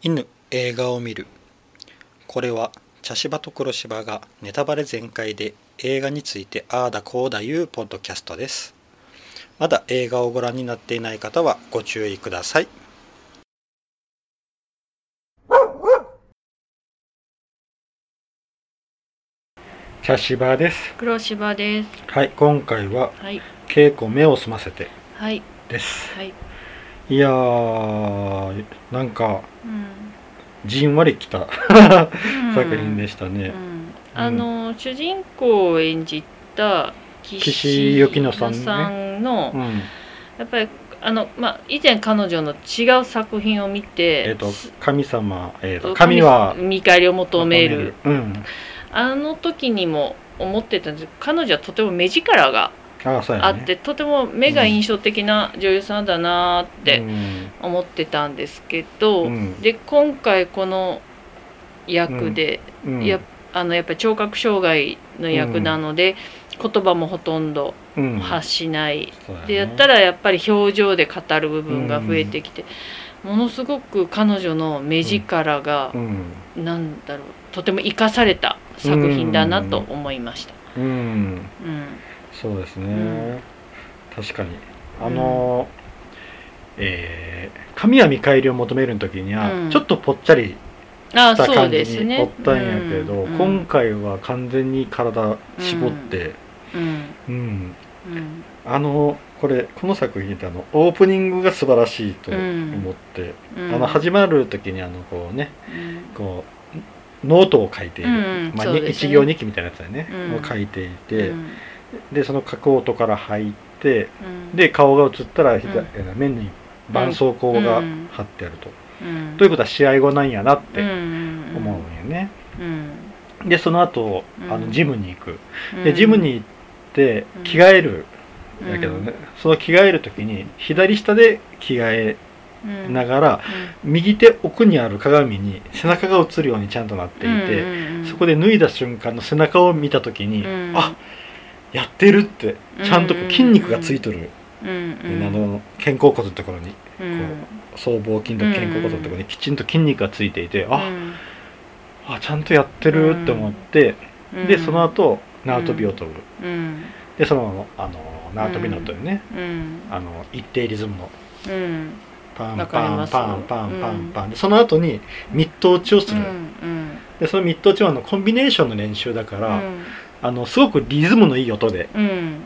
犬映画を見るこれは茶芝と黒芝がネタバレ全開で映画についてああだこうだいうポッドキャストですまだ映画をご覧になっていない方はご注意ください茶芝です黒芝です。はい今回ははい。稽古目を澄ませてはい。ですはい。いやーなんかうん。じんわりきたうん。作品でしたね、うん。あの、主人公を演じた岸由紀乃さんの、うん。やっぱりあのまあ以前彼女の違う作品を見て、えっ、と神様えっ、と神神は見返りを求める。うん。あの時にも思ってたんです。彼女はとても目力があって、とても目が印象的な女優さんだなーってうん。思ってたんですけど、うん。で今回この役で、うん。やあのやっぱり聴覚障害の役なので、言葉もほとんどうん。発しない、でやったらやっぱり表情で語る部分が増えてきて、ものすごく彼女の目力がう、ん。なんだろうとても生かされた作品だなと思いました。うん。うんそうですね、うん。確かに。あのえー神は見返りを求める時には、うん。ちょっとぽっちゃりした感じ。におったんやけど、うん。今回は完全に体絞って、うん。うん。うん。あのこれこの作品ってあのオープニングが素晴らしいと思って、うん。あの始まる時にあのこうねうん。こうノートを書いている、うん。まあ、ね。一行日記みたいなやつだよね、うん。を書いていて、うんでその書く音から入ってうん。で顔が映ったら、ひざうん。えー面に絆創膏がうん貼ってあると、うん。ということは試合後なんやなって思思うんよね、うん。でその後あうん。のジムに行く、うん。でジムに行ってうん。着替えるんやけどね、その着替える時に左下で着替えうん。ながら、右手奥にある鏡に背中が映るようにちゃんとなっていて、そこでで脱いだ瞬間の背中を見た時に、うん。あやってるってちゃんとこう筋肉がついとる、うん。あの肩甲骨のところにうん。僧帽筋と肩甲骨のところにきちんと筋肉がついていて、あうん。あちゃんとやってるって思って、うん。でその後縄跳びを取る、うん。でそのあの縄跳びの音でね、うん。あの一定リズムの。うん。パンパンパンパンパンパン。でその後にミット打ちをする、うん。でそのミット打ちはあのコンビネーションの練習だから、うんあのすごくリズムのいい音でうん。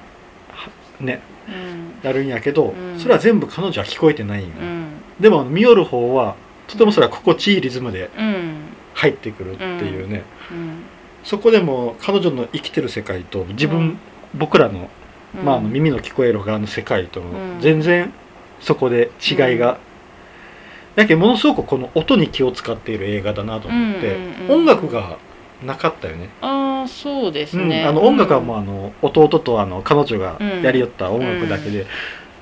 ねうん。やるんやけど、うん。それは全部彼女は聞こえてないんよ、うん。でも見よる方はとてもそれは心地いいリズムでうん。入ってくるっていうね、うん。そこでも彼女の生きてる世界と自分、うん。僕らの,、うん。まあ、あの耳の聞こえる側の世界と全然そこで違いが、やけんものすごくこの音に気を使っている映画だなと思って、音楽がなかったよね。ああそうですうんねあの音楽はもうあの弟とあの彼女がやりよった音楽だけで、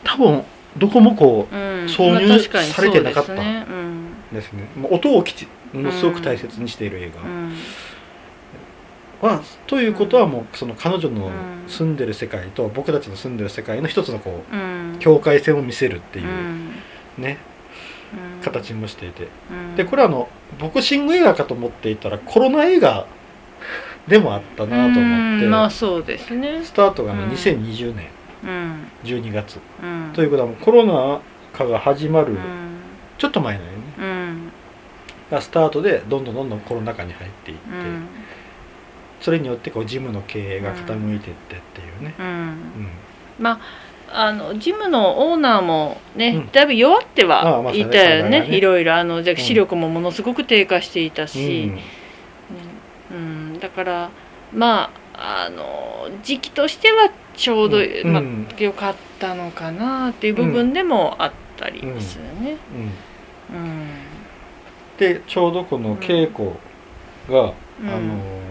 多分どこもこうん。挿入されてなかったですね。うん。うですね。もう音をきちものすごく大切にしている映画、うん。まあ、ということはもうその彼女のうん。住んでる世界と僕たちの住んでる世界の一つのこううん。境界線を見せるってういうん。ね、うん形もしていて。うん。でこれはあのボクシング映画かと思っていたらコロナ映画でもあったなと思って、うんまあそうですね。スタートがねうん。2020年。うん。12月。うん。ということはもうコロナ禍が始まるうん。ちょっと前のよね。うん。がスタートでどんどんどんどんコロナ禍に入っていって、うん。それによってこうジムの経営が傾いていってっていうね、うん。うん。まああのジムのオーナーもね、うん。だいぶ弱ってああまあはいたよそうだね,、ねいろいろあのじゃ視力もものすごく低下していたし、うん。ねうん、だからまああの時期としてはちょうど、うん。まあうん。良かったのかなっていう部分でもあったりするね。うん。うん。でちょうどこの稽古が、うん。あのー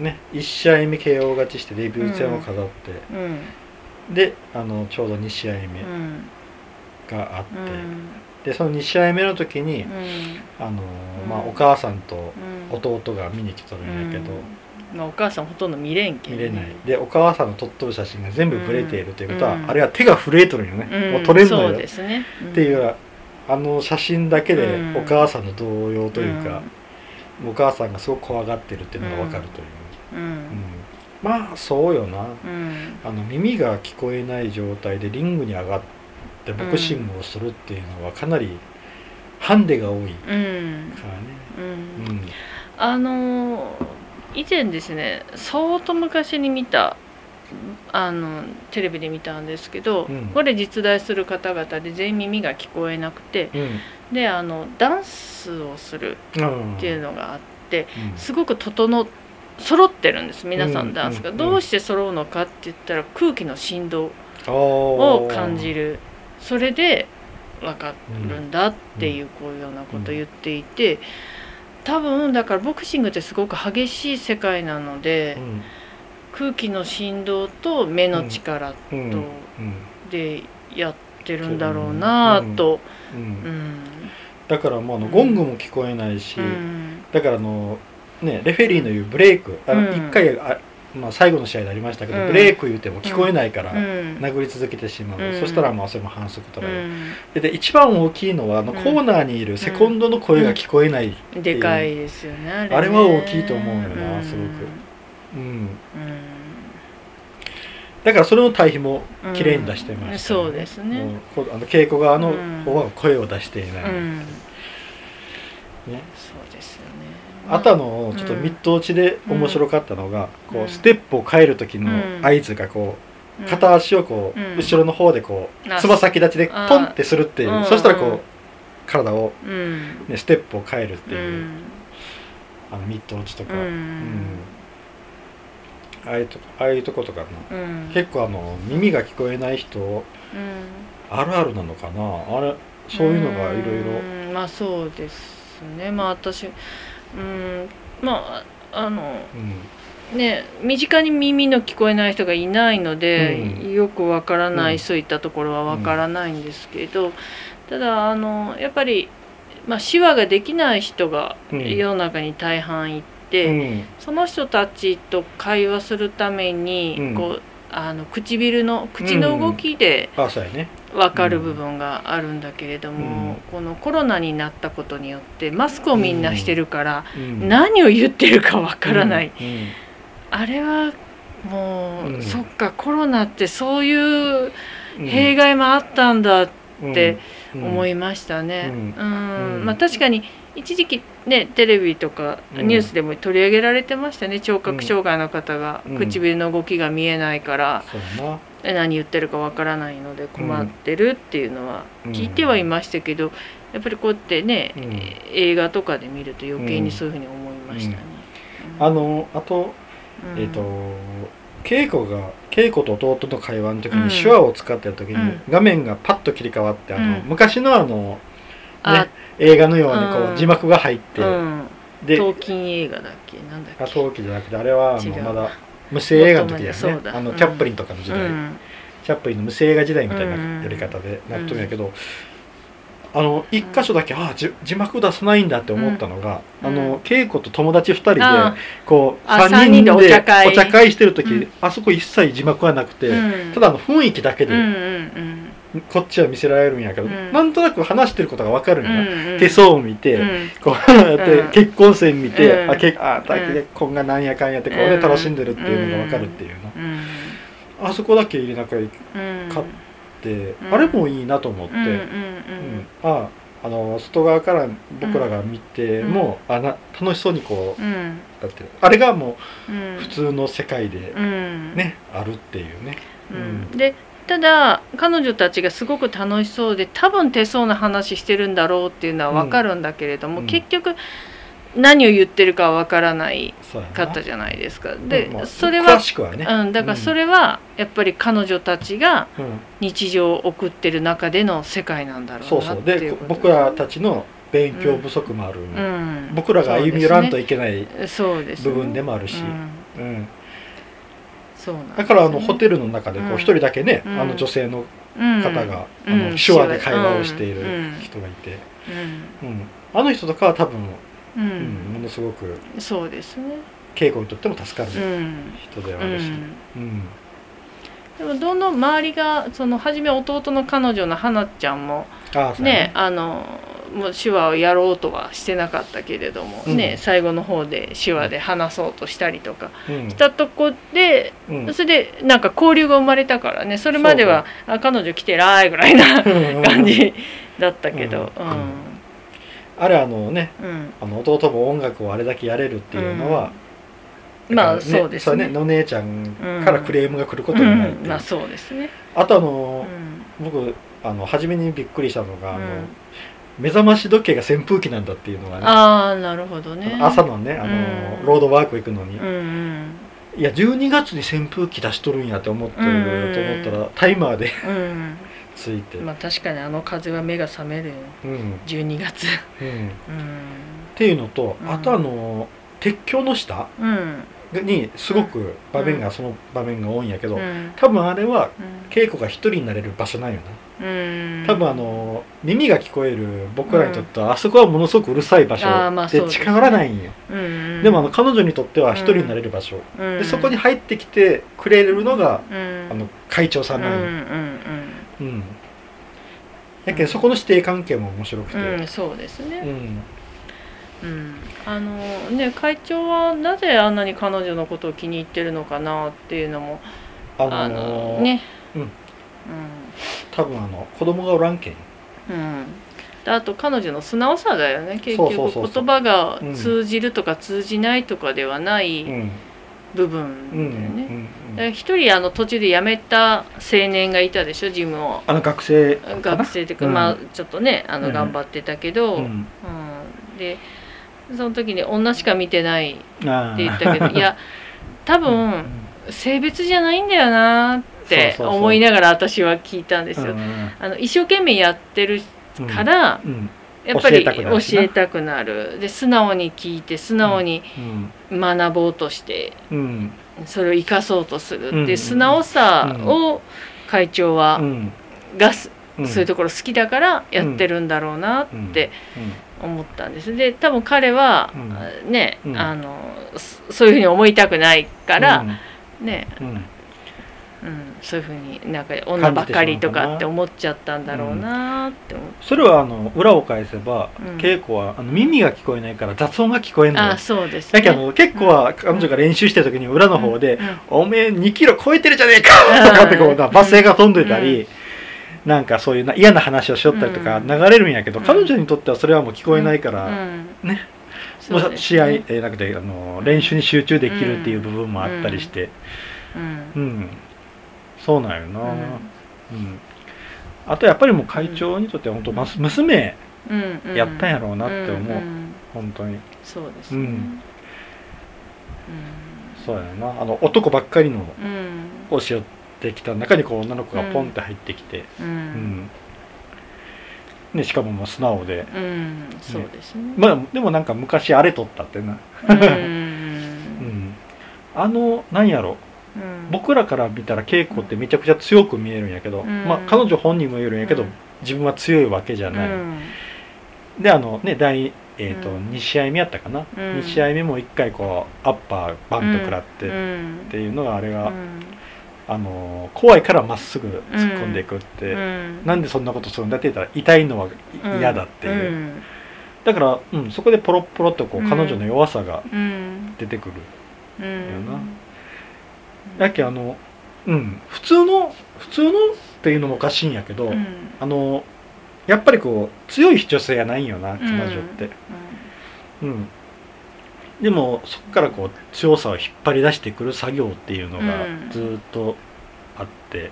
ね1試合目 KO 勝ちしてデビュー戦を飾って、うんであのちょうど2試合目うん。があって、うん。でその2試合目の時に、うん。あのまあ、お母さんとうん。弟が見に来とるんやけど、まあ、お母さんほとんど見れんけん見れない。でお母さんの撮っとる写真が全部ブレているということは、うん。あれは手が震えとるんよね、うん。もう撮れんのよ。そうですね、っていうあの写真だけでうん。お母さんの動揺というか、お母さんがすごく怖がってるっていうのが分かるという、うん。うんまあそうよな。うん。あの耳が聞こえない状態でリングに上がってボクシングをするっていうのはかなりハンデが多いからね、うん。あのー以前ですね相当昔に見たあのテレビで見たんですけど、うん。これ実在する方々で全員耳が聞こえなくてうん。であのダンスをするうんっていうのがあってうん。すごく整っ揃ってるんです皆さうんんダンスが、うんどうして揃うのかって言ったら空気の振動をを感じる。それで分かるんだっていうこういうようなことを言っていて。多分だからボクシングってすごく激しい世界なのでうん空気の振動と目の力うんとうん。でやってるんだろうなと、だからもうあのゴングも聞こえないし、うん。だからあのねレフェリーの言うブレイクあのうん。一回あ、まあ、最後の試合でありましたけど、うん。ブレイク言うても聞こえないからうん。殴り続けてしまう、うん。そしたらまあそれも反則取られる、うん。でで一番大きいのはあのうん。コーナーにいるセコンドの声が聞こえない、でかいですよねあれは大きいと思うよなうん。すごく。うん、うん。だからそれの対比も綺麗に出してましたよそうですね。もうこあの稽古側のうん。方は声を出していない、うん。ね、そうですよねあとあのちょっとミット打ちで面白かったのが、こうステップを変える時のうん。合図がこううん。片足をこう、うん。後ろの方でこうあ。つま先立ちでポンってするっていう、うん。そしたらこう、うん体を、うん。ね、ステップを変えるってういう、ん。あのミット打ちとか、うん。うん。ああいうとああいうとことかな、うん。結構あの耳が聞こえない人うん。あるあるなのかな？あれそういうのがいろいろ。うん。まあそうですね。まあ私うん。まああのうん。ね身近に耳の聞こえない人がいないので、うん。よくわからない、うん。そういったところはわからないんですけど、ただあのやっぱり、まあ、手話ができない人がうん世の中に大半いうて、ん。その人たちと会話するために、うん。こうあの唇の口の動きでうやね分かる部分があるんだけれども、うん。このコロナになったことによってマスクをみんなしてるから、うん。何を言ってるか分からない、うん。あれはもう、うん。そっかコロナってそういううん弊害もあったんだって思いいましたね。ううん。うん。まあ確かに一時期ねテレビとかうん。ニュースでも取り上げられてましたね聴覚障害の方が。うん。唇の動きが見えないから。そうやな。え何言ってるかわからないので困ってるっていうのはうん。聞いてはいましたけどやっぱりこうやってねうん。映画とかで見ると余計にそういうふうに思いましたね。うん。あのあとうん。えっ、と稽古が稽古と弟の会話の時うん。に手話を使ってる時にうん。画面がパッと切り替わってあの、うん。昔のあのあ映画のようにこう字幕が入って、うん。で東金映画だっけ？なんだっけ？あ陶器じゃなくてあれはあ違う。のまだ無声映画の時ですね。あのチャップリンとかの時代、うん。チャップリンの無声映画時代みたいなうんやり方でなっとるんやけど、あの一箇所だけ、あじ字幕出さないんだって思ったのが、うん。あの稽古と友達2人であこうあ3三人でお茶会。してる時、うん。あそこ一切字幕はなくて、うん。ただあの雰囲気だけでこっちは見せられるんやけど、うん。なんとなく話してることが分かるんうんや、うんうん。手相を見て、うん。こうやってうん。結婚線見て、うん。あけあうん。結婚がなんやかんやってこうね、うん。楽しんでるっていうのが分かるっていうの、うん。あそこだけ入れなきゃいうん。買って、うん。あれもいいなと思って、うんああの外側から僕らが見ても、あな楽しそうにこうだってあれがもう普通の世界でうん。ね、あるっていうね。うん。でただ彼女たちがすごく楽しそうで多分手相の話してるんだろうっていうのは分かるんだけれども、うん。結局何を言ってるかは分からないたじゃないですか。で、まあそれはね、うん、だからそれはやっぱり彼女たちがうん。日常を送ってる中での世界なんだろそううそうでなっていうこと僕らたちの勉強不足もある、うん、僕らが歩み寄らんといけない部分でもあるし、うんうんそうなんですねだからあのホテルの中で一人だけね、うん。あの女性のうん方が、うん。あの手話で会話をしているうん。人がいて、うん。うん。あの人とかは多分、ううんんものすごくそうですね。稽古にとっても助かるうん。人ではあるし、うん。うん。でもどんどん周りがその初め弟の彼女の花ちゃんもねあの手話をやろうとはしてなかったけれども、うん。ね最後の方で手話で話そうとしたりとかうん。したとこで、うん。それでなんか交流が生まれたからねそれまでは「あ彼女来てらーい」ぐらいな感じだったけどあれあのねうん。あの弟も音楽をあれだけやれるっていうのは、まあそうですね。そうお姉ちゃんからクレームが来ることうになるって。まあそうですね。あとあうの、ん。僕あの初めにびっくりしたのが、あのうん目覚まし時計が扇風機なんだっていうのがね。ああなるほどね。朝のねあの、うん。ロードワーク行くのに、うんうん。いや12月に扇風機出しとるんやって思ってるうんと思ったらタイマーでうん。ついて、まあ確かにあの風は目が覚める。ようん。12月。うん、っうん。ていうのと、うん。あとあの鉄橋の下うんにすごく場面が、その場面が多いんやけど、うん。多分あれはうん。稽古が一人になれる場所なんよな。うん。多分あの耳が聞こえる僕らにとっては、あそこはものすごくうるさい場所で近寄らないんよ、うんでもあの彼女にとっては一人になれる場所、うん。でそこに入ってきてくれるのが、うん。あの会長さんなんうんやけどそこの師弟関係も面白くて、そうですね。うんうん。あのね会長はなぜあんなに彼女のことを気に入ってるのかなっていうのもあのーあのね。うん。多分あの子供がおらんけん。うん。あと彼女の素直さだよね。結局言葉がうん通じるとか通じないとかではなういん。部うん分だよね、一人あの途中で辞めた青年がいたでしょジムを。あの学生学生っていうか、うん。まあちょっとねあのうん。頑張ってたけど、ううんん。でその時に女しか見てないって言ったけど いや多うん分性別じゃないんだよなって思いながら私は聞いたんですよ。うんあの一生懸命やってるうんから、うんやっぱり教えたくなるで素直に聞いて素直にうん学ぼうとしてうん。それを生かそうとする。って素直さを会長はうん。がそういうところ好きだからやってるんだろうなって思ったんです。で多分彼は、ね、うん。あのそそういうふうに思いたくないから、ね、うん。うん。うん、そういうふうになんか女ばっかりとかって思っちゃったんだろうなって思って、それはあの裏を返せば、うん。稽古はあの耳が聞こえないから雑音が聞こえんのよ。あそうですだけど結構は彼女が練習してる時に裏の方でうん「おめえ2キロ超えてるじゃねえか!」とかってこうな罵声が飛んでたり、なんかそういうな嫌な話をしよったりとかうん。流れるんやけど、うん。彼女にとってはそれはもう聞こえないから、うん。ね。もう試合、えーなくてあの練習に集中できるっていう部分もあったりして、うん。うん。そうなんよな、ううん。あとやっぱりもう会長にとっては本当、うん。やったんやろうなって思う、んん本当に。そうですね、うん。そうやな。あの男ばっかりのうん。をしよってきた中にこう女の子がポンって入ってきて、ううん。んね、しかももう素直で、うん。そうですね。まあでもなんか昔あれ取ったってな、うん。うん、あのなんやろ。うん。僕らから見たら稽古ってめちゃくちゃ強く見えるんやけど、うん。まあ彼女本人も言えるんやけど、うん。自分は強いわけじゃない、うん。であのね第、えーとうん。2試合目やったかな、うん。2試合目も1回こうアッパーバンと食らってっうん。ていうのがあれが、うんあの怖いからまっすぐ突っ込んでいくって、うん。なんでそんなことするんだって言ったら痛いのは嫌だっていう、うん。だから、うん、そこでポロッポロっとこう、うん。彼女の弱さがうん。出てくる。うん。よな。やけあのうん普通の普通のっていうのもおかしいんやけど、うん。あのやっぱりこう強い女性やないんよな彼女って、うんでもそこからこう強さを引っ張り出してくる作業っていうのがうん。ずーっとあって、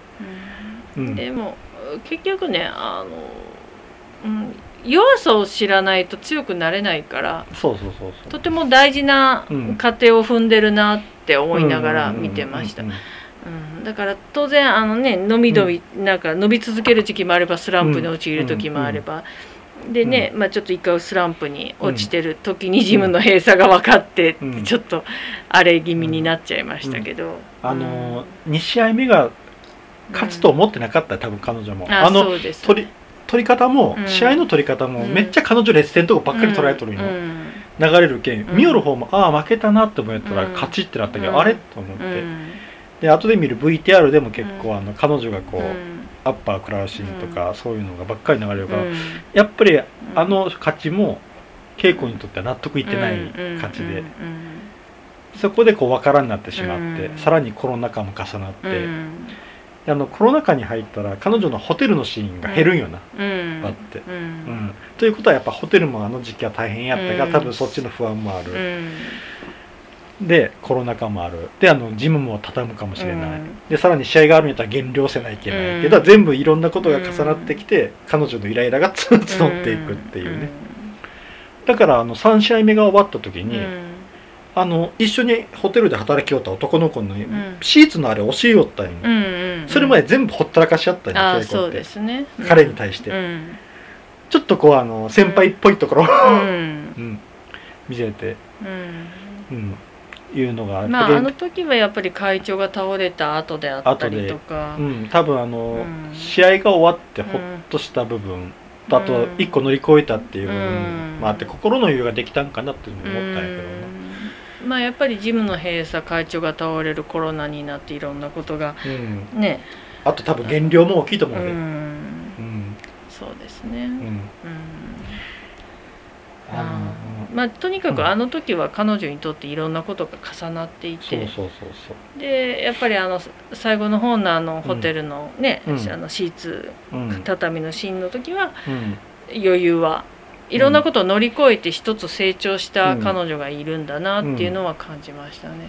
うん。でも結局ねあの、うん、弱さを知らないと強くなれないからそうそうそうとても大事なうん。過程を踏んでるなって思いながら見てました。うんうんうん。だから当然あのね伸び伸び、なんか伸び続ける時期もあればスランプに陥る時もあれば、でね、まあ、ちょっと一回スランプに落ちてる時にジムの閉鎖が分かって、うん。ちょっと荒れ気味になっちゃいましたけど、あの2試合目が勝つと思ってなかった多分彼女も、ああの取り取り方も、うん。試合の取り方もうん。めっちゃ彼女劣勢のとこばっかり捉えとるん。よ、うん。流れるけん、うん。見よる方もああ負けたなって思ったらうん。勝ちってなったけど、うん。あれ？と思って、うんで後で見る VTR でも結構、うん。あの彼女がこう、うんアッパー食らうシーンとか、そういうのがばっかり流れるから、うん。やっぱりあの勝ちも恵子にとっては納得いってない勝ちで、そこでこう分からんなってしまって、うん。さらにコロナ禍も重なって、うん。あのコロナ禍に入ったら彼女のホテルのシーンが減るんよな、うん。あって。ううんん。ということはやっぱホテルもあの時期は大変やったが、うん。多分そっちの不安もある、うんでコロナ禍もある。であのジムも畳むかもしれない、うん。でさらに試合があるんやったら減量せないけない。けど、うん全部いろんなことが重なってきて、彼女のイライラがつ募っていくっていうね、だからあの3試合目が終わった時に、あの一緒にホテルで働きよった男の子のん。シーツのあれ教えよったんよ、うんうんうん。それまで全部ほったらかしちゃったんよああ恵子って。そうですね。彼に対して、うん。ちょっとこうあの先輩っぽいところ、うん。うん。見せて、うん。うん、いうのがまああでの時はやっぱり会長が倒れた後であったりとか。うん、多分あの、うん。試合が終わってほっとした部分、とあとうん。一個乗り越えたっていう部分うん。もあって心の余裕ができたんかなっていうのも思ったんやけどな、うん。まあやっぱりジムの閉鎖会長が倒れるコロナになっていろんなことがうん、ね。あと多分減量も大きいとう思うで、うん。ん。そうですね。うん。うん。あのまあとにかうん。くあの時は彼女にとっていろんなことが重なっていて、でやっぱりあの最後の方のあのホテルのね、うん。あのシーツうん。畳のシーンの時はうん。余裕はいろんなことを乗り越えて一つ成長した彼女がいるんだなっていうのは感じましたね。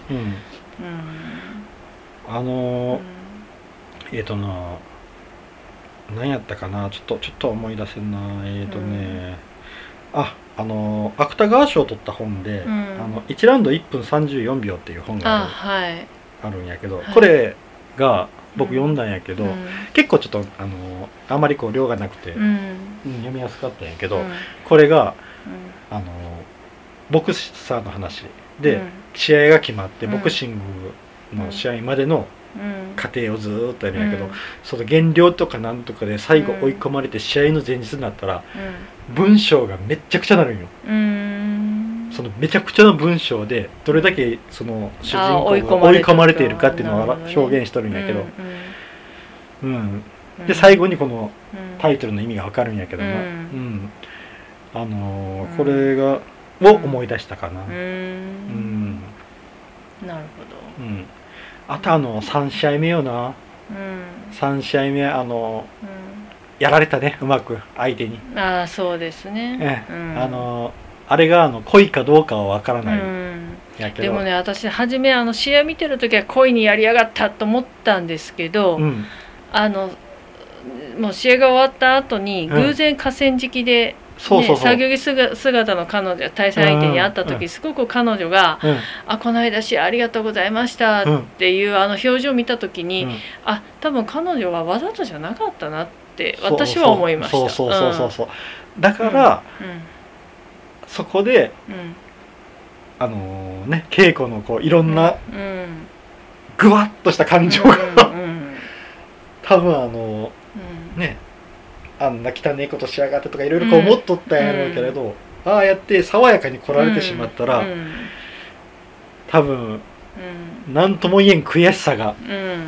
あのーえっ、とな何やったかな？ちょっとちょっと思い出せんなえっ、とね、ああのー芥川賞を取った本で、うん。あの1ラウンド1分34秒っていう本がああるはい。あるんやけど、はい。これが僕読んだんやけど、うん。結構ちょっとあのーあまりこう量がなくて、うん。うん読みやすかったんやけど、うん。これがあのーボクサーの話で、うん。試合が決まってうん。ボクシングの試合までのうん過程をずーっとやるんやけど、うん。その減量とかなんとかで最後うん。追い込まれて試合の前日になったら文章がめっちゃくちゃなるんよ。そのめちゃくちゃな文章でどれだけその主人公が追い込まれているかっていうのをなるほどね。表現しとるんやけど、うんうん。で最後にこのうん。タイトルの意味がわかるんやけどな、ううん。んあのこれがを思い出したかな。ううん。んなるほうんあとあの3試合目よな。どうん。3試合目あのうやられたねうまく相手に、んああそうですね。ええ。うん。あのあれがあの恋かどうかはわからうない、ん。やけど。でもね私初めあの試合見てる時は恋にやりやがったと思ったんですけど、うん。あのもう試合が終わった後にうん。偶然河川敷で、そうそうそう、ね作業着姿姿の彼女対戦相手に会った時、うん。うんすごく彼女がうん「あこの間試合ありがとうございました」うんっていうあの表情を見た時に、うん。あ多分彼女はわざとじゃなかったなってそう私は思いました。そうそうそうそうそう。だから、そこでうん。うんあのね稽古のこういろんなうん。ぐわっとした感情うんが、うんうん。多分あのうん。ねあんな汚いことしやがってとかいろいろこう思っとったんやろうけれど、ああやって爽やかに来られてしまったら、うん。多分うん。何とも言えん悔しさがうん。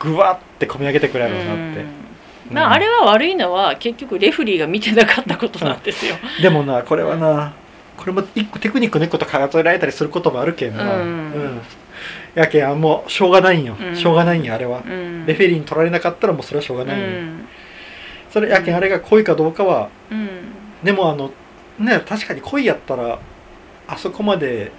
ぐわって込み上げてくれるようになって、うん。まあ、あれは悪いのは結局レフリーが見てなかったことなんですよ。でもなこれはなこれも一個テクニックの一個と数えられたりすることもあるけんな、うん。やけんあもうしょうがないんよ、うん。しょうがないんよあれは、うん。レフェリーに取られなかったらもうそれはしょうがないんよ、うんそれやけんあれが恋かどうかはうん。でもあのね確かに恋やったらあそこまで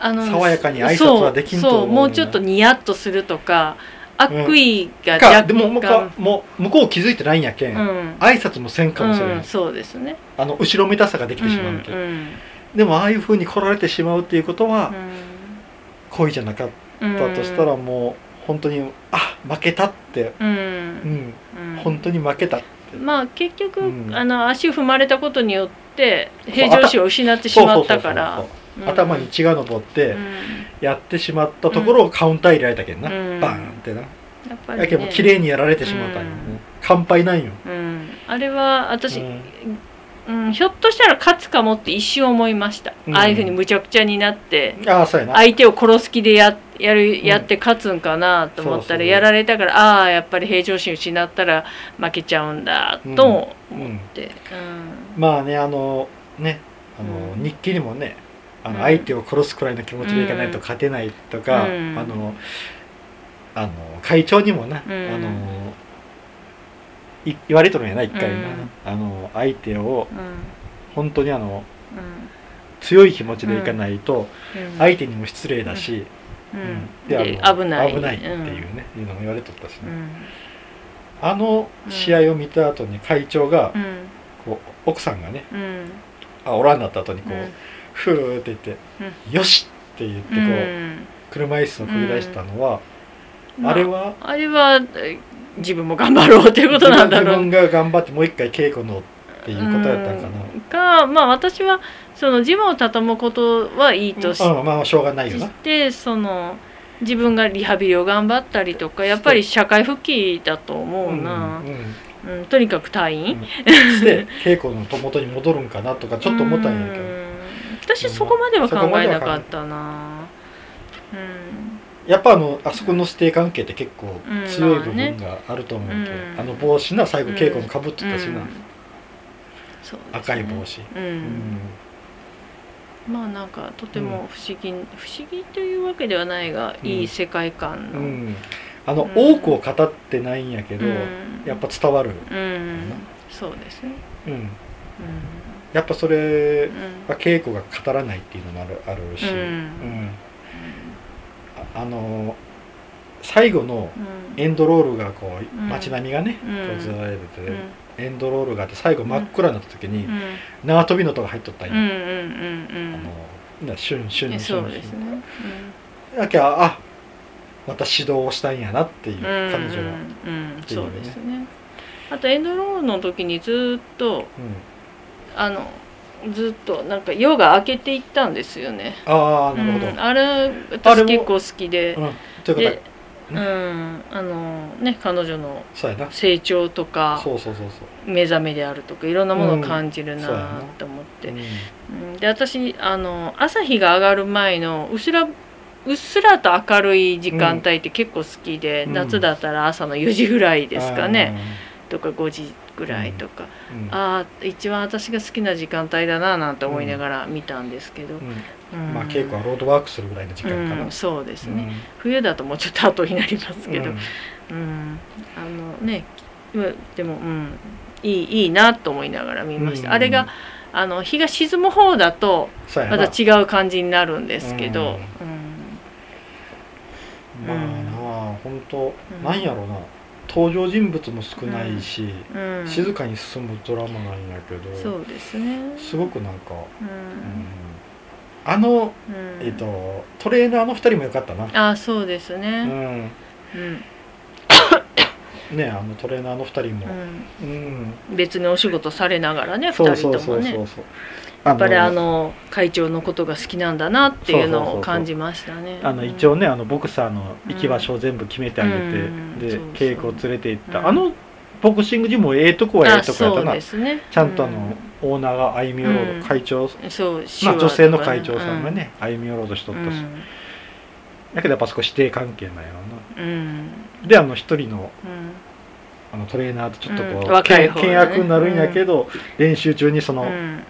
爽やかに挨拶はできんと思うそうそうもうちょっとニヤッとするとか悪意がか若干、でももうかもう向こう気づいてないんやけん、うん。挨拶もせんかもしれない、うん、そうですね。あの後ろめたさができてしまうけ。ん、うんうん。でもああいうふうに来られてしまうっていうことは、う恋じゃなかっんたとしたらもう本当にあ負けたって、うん。うん。うん本当に負けた。って、まあ結局、うん。あの足を踏まれたことによって平常心を失ってしまったから。頭に血が上ってうん。やってしまったところをカウンター入れられたけんな、うん。バーンってな、やっぱり、やけんもう綺ね麗にやられてしまったんよ、うん。乾杯なんよ、うん、あれは私、うんうん、ひょっとしたら勝つかもって一瞬思いました、うん。ああいうふうにむちゃくちゃになってああそうやな。相手を殺す気でややるやって勝つんかなと思ったらやられたからああやっぱり平常心失ったら負けちゃうんだとも思って、うん。まあねあのねあの、うん。日記にもねあのうん。相手を殺すくらいの気持ちでいかないと勝てないとか、うん。あのあの会長にもな、うん。あのい言われとるんやな一回。な、うん。あの相手をうん。本当にあのうん。強い気持ちでいかないとうん。相手にも失礼だし、うん。うん。で危ない。危ないっていうね、いうのも言われとったしね、うん。あの試合を見た後に会長がうん。こう奥さんがねうん。あおらんなった後にこう、うん。ふーって言って「よし!」って言ってこう、うん。車椅子を繰り出したのは、まあれは？あれはえ自分も頑張ろうっていうことなんだろう。自分が頑張ってもう一回稽古のっていうことやったんかうん。かまあ私はその自分を畳むことはいいとしな、うん、まあしょうがないよな。てその自分がリハビリを頑張ったりとかやっぱり社会復帰だと思うな、うん。うん。とにかく退院、うん。して稽古のと元に戻るんかなとかちょっと思ったんやけど。うん。私そこまでは考えなかったな。うんやっぱあのあそこの師弟関係って結構うん強い部まあね分があると思うけど、うん。あの帽子な最後稽古にかぶってたしな、うん。ね。赤い帽子、まあなんかとても不思議、不思議というわけではないが、うんいい世界観の、うん。あの、うん。多くを語ってないんやけど、うん。やっぱ伝わる、うん。そうですね。うん、うん。やっぱそれうん。は稽古が語らないっていうのもあるあるし、うん。うんああの最後のうん。エンドロールがこううん。街並みがね、うん。こうずられてて、うん。エンドロールがあって最後真っ暗になった時に、うん。縄跳びの音が入っとったんや、あのなシュンシュンうんシュン。そうですね。だけどあまた指導をしたんやなっていううん彼女は、うん。そうですね。あとエンドロールの時にずっとあのずっとなんか夜が明けていったんですよね。ああなるほど、うんあれ私も結構好きで。うんということうん。あのね彼女の成長とかそうそうそうそう。目覚めであるとかいろんなものを感じるなな。と思って、うん。うんで私あの朝日が上がる前のうっすらうっすらと明るい時間帯って結構好きで、うん。夏だったら朝の4時ぐらいですかね、とか5時ぐらいとか、うん。ああ一番私が好きな時間帯だななんて思いながら見たんですけど、まあ稽古はロードワークするぐらいの時間かな、うんそうですね、うん。冬だともうちょっと後になりますけど、うん。うん、あのねでも、うん、いいいいなと思いながら見ました、うん。あれがあの日が沈む方だとまた違う感じになるんですけど、まあなあ本当、うんなんやろうな登場人物も少ないし、うん。うん。静かに進むドラマなんやけどそうですね。すごくなんか、ううん。んあの、うん。えっとトレーナーの二人もよかったな、あそうですうね、ん、うん。ねあのトレーナーの二人も、うん。うん。別にお仕事されながらね2そうそう人ともねそうそうそうやっぱりあの会長のことが好きなんだなっていうのを感じましたね。あの一応ねあのボクサーの行き場所を全部決めてあげて、でうん。そうそう。稽古を連れて行った、うん。あのボクシングジムもええとこはえあえとこやったな。ね。ちゃんとあの、オーナーが歩み寄ろうと、うん。会長、まあ、女性の会長さんがね、歩み寄ろうとしとうったし、ん。だけどやっぱそこ師弟関係なんやろうん。なであの一人のうんあのトレーナーとちょっとこう、うん若い方険がね。険悪になるんやけど、練習中にその、うん。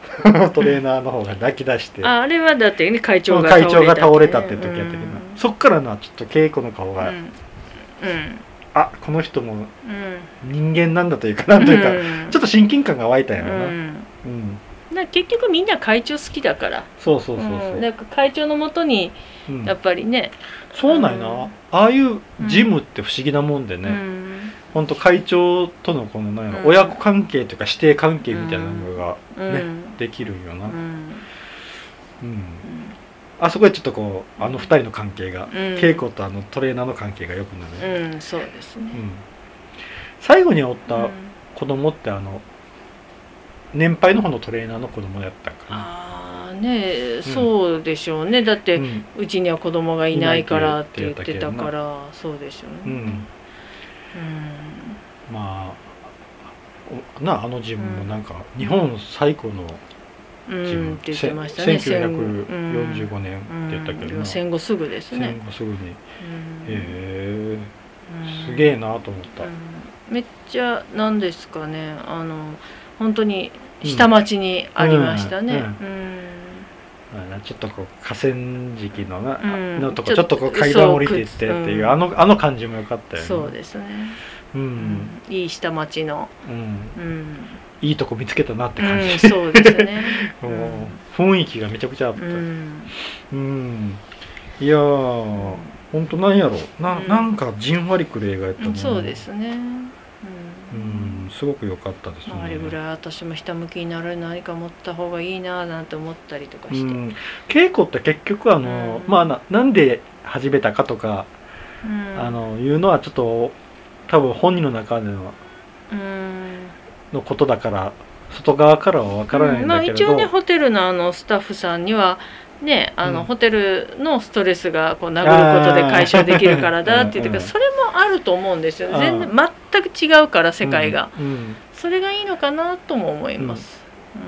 トレーナーの方が泣き出してああれはだってね会長が会長が倒れねたって時やったけどそっからなちょっと稽古の顔が、うん。うん。あこの人もうん。人間なんだというかなんというか、うん。ちょっと親近感が湧いたんやろな、うん。うん。だから結局みんな会長好きだから。そうそうそうそう、うん。なんか会長のもとにうん。やっぱりね、そうなんやな、うん。ああいうジムって不思議なもんでね、うんほんと会長とのこのなんやろ、うん。親子関係というか師弟関係みたいなのがうん。ねできるんよな、ううん。んあそこでちょっとこうあの二人の関係が、うん。稽古とあのトレーナーの関係がよくなる、うん、そうですね。う。ん。最後におっうん。た子供ってあの年配の方のトレーナーの子供やったんかな、ああねそうでしょうね。だって、うちには子供がいないからって言ってたからそうでしょうね。うん。うんまあおなあのジムもなんか日本最高のジム、うんって言ってましたね。せ戦後1945年って言ったけどな、うん。戦後すぐですね。戦後すぐに。へうん。え。うん。すげえなと思った、うん。めっちゃなんですかね。あの本当に下町にありましたね。うんちょっとこう河川敷のな、うん。のとこちょっとこう階段降りていってっていう、そうあのあの感じも良かったよね。そうですね。う、うん。んいい下町の。うん、うん。いいとこ見つけたなって感じ、うんそうですね。雰囲気がめちゃくちゃあった。ううん、んいやーほんとなんやろな,、うん。なんかじんわりくる映画やったなうんそうですね。ううんんすごく良かったですね、まああれぐらい私もひたむきになれないか持った方がいいななんて思ったりとかして、うん、稽古って結局あの、うん。まあななんで始めたかとか、うん。あのいうのはちょっと多分本人の中でのうん。のことだから外側からは分からないんまあだけれど、一応ねホテルのあのスタッフさんにはねあの、うん。ホテルのストレスがこう殴ることで解消できるからだって言ってうそれもあると思うんですよ。全然全く違うから世界が、うん。うん。それがいいのかなとも思います。う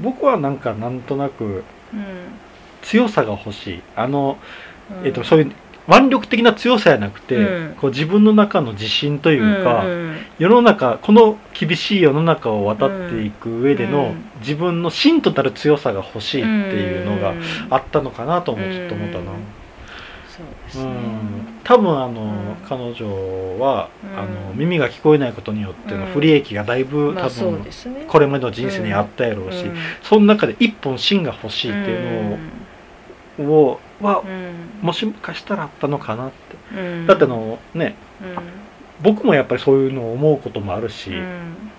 ん。僕はなんかなんとなくうん。強さが欲しい。あの、うん。えっとそういう腕力的な強さじゃなくて、うん。こう自分の中の自信というか、うんうん。世の中この厳しい世の中を渡っていく上での、うん。自分の芯となる強さが欲しいっていうのがん。あったのかなともちょっと思ったな。うん。多分あの、うん。彼女は、うん。あの耳が聞こえないことによってのうん。不利益がだいぶ、多分これまでの人生にあったやろうし、うん。その中で一本芯が欲しいっていうのを、はうん。もしかしたらあったのかなって、うん。だってあのねうん。僕もやっぱりそういうのを思うこともあるし、うん。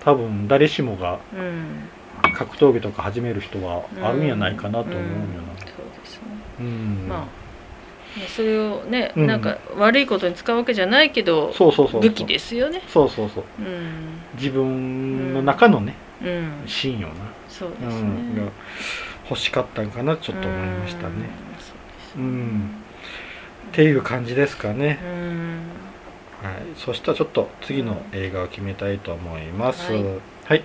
多分誰しもがうん。格闘技とか始める人はあるんやないかなと思うんよな。そうん。まあねそれをね、うん。なんか悪いことに使うわけじゃないけどそうそうそうそう。武器ですよね。そうそうそう。うん。自分の中のね、うん。芯よな、そうですね、うん、が欲しかったんかなちょっと思いましたね。うんそうん。っていう感じですかね、うん。はい、そしたらちょっと次の映画を決めたいと思います。はい。はい、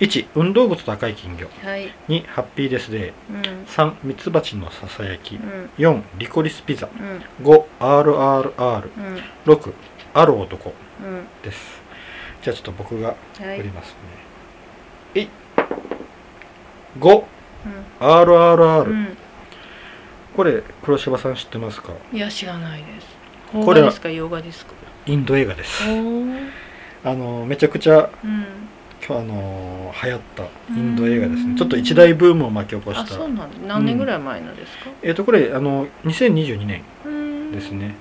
1運動靴と赤い金魚。はい。2ハッピーデスデー。うん。3ミツバチのささやき。うん。4リコリスピザ。うん。5 RRR6 うん。ある男。うん。です。じゃあちょっと僕がはい振りますね、い。5う RRR、ん。うん。これ黒柴さん知ってますか？いや知らないです。これは邦画ですか？洋画ですか？インド映画です。あのめちゃくちゃうん。今日あの流行ったインド映画ですうんね。ちょっと一大ブームを巻き起こした。あそうなんだ。何年ぐらい前のですか？えっ、とこれあの2022年うん。ですね、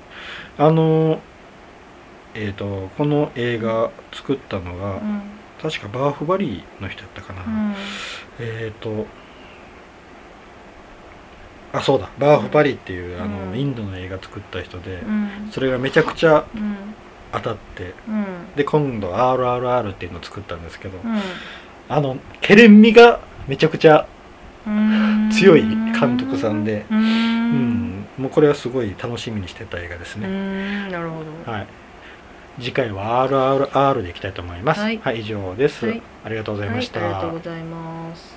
あのえっ、とこの映画作ったのが、うん。確かバーフバリーの人やったかな、うん。えっ、とあそうだ。バーフバリーっていう、あのうん。インドの映画作った人で、うん。それがめちゃくちゃうん当たってうん。で今度 RRR っていうのを作ったんですけど、うん。あのケレン味がめちゃくちゃうん。強い監督さんでううん。ん、もうこれはすごい楽しみにしてた映画ですうね、ん。なるほど。はい。次回は RRR でいきたいと思います。はい以上です、はい。ありがとうございました、はい、ありがとうございます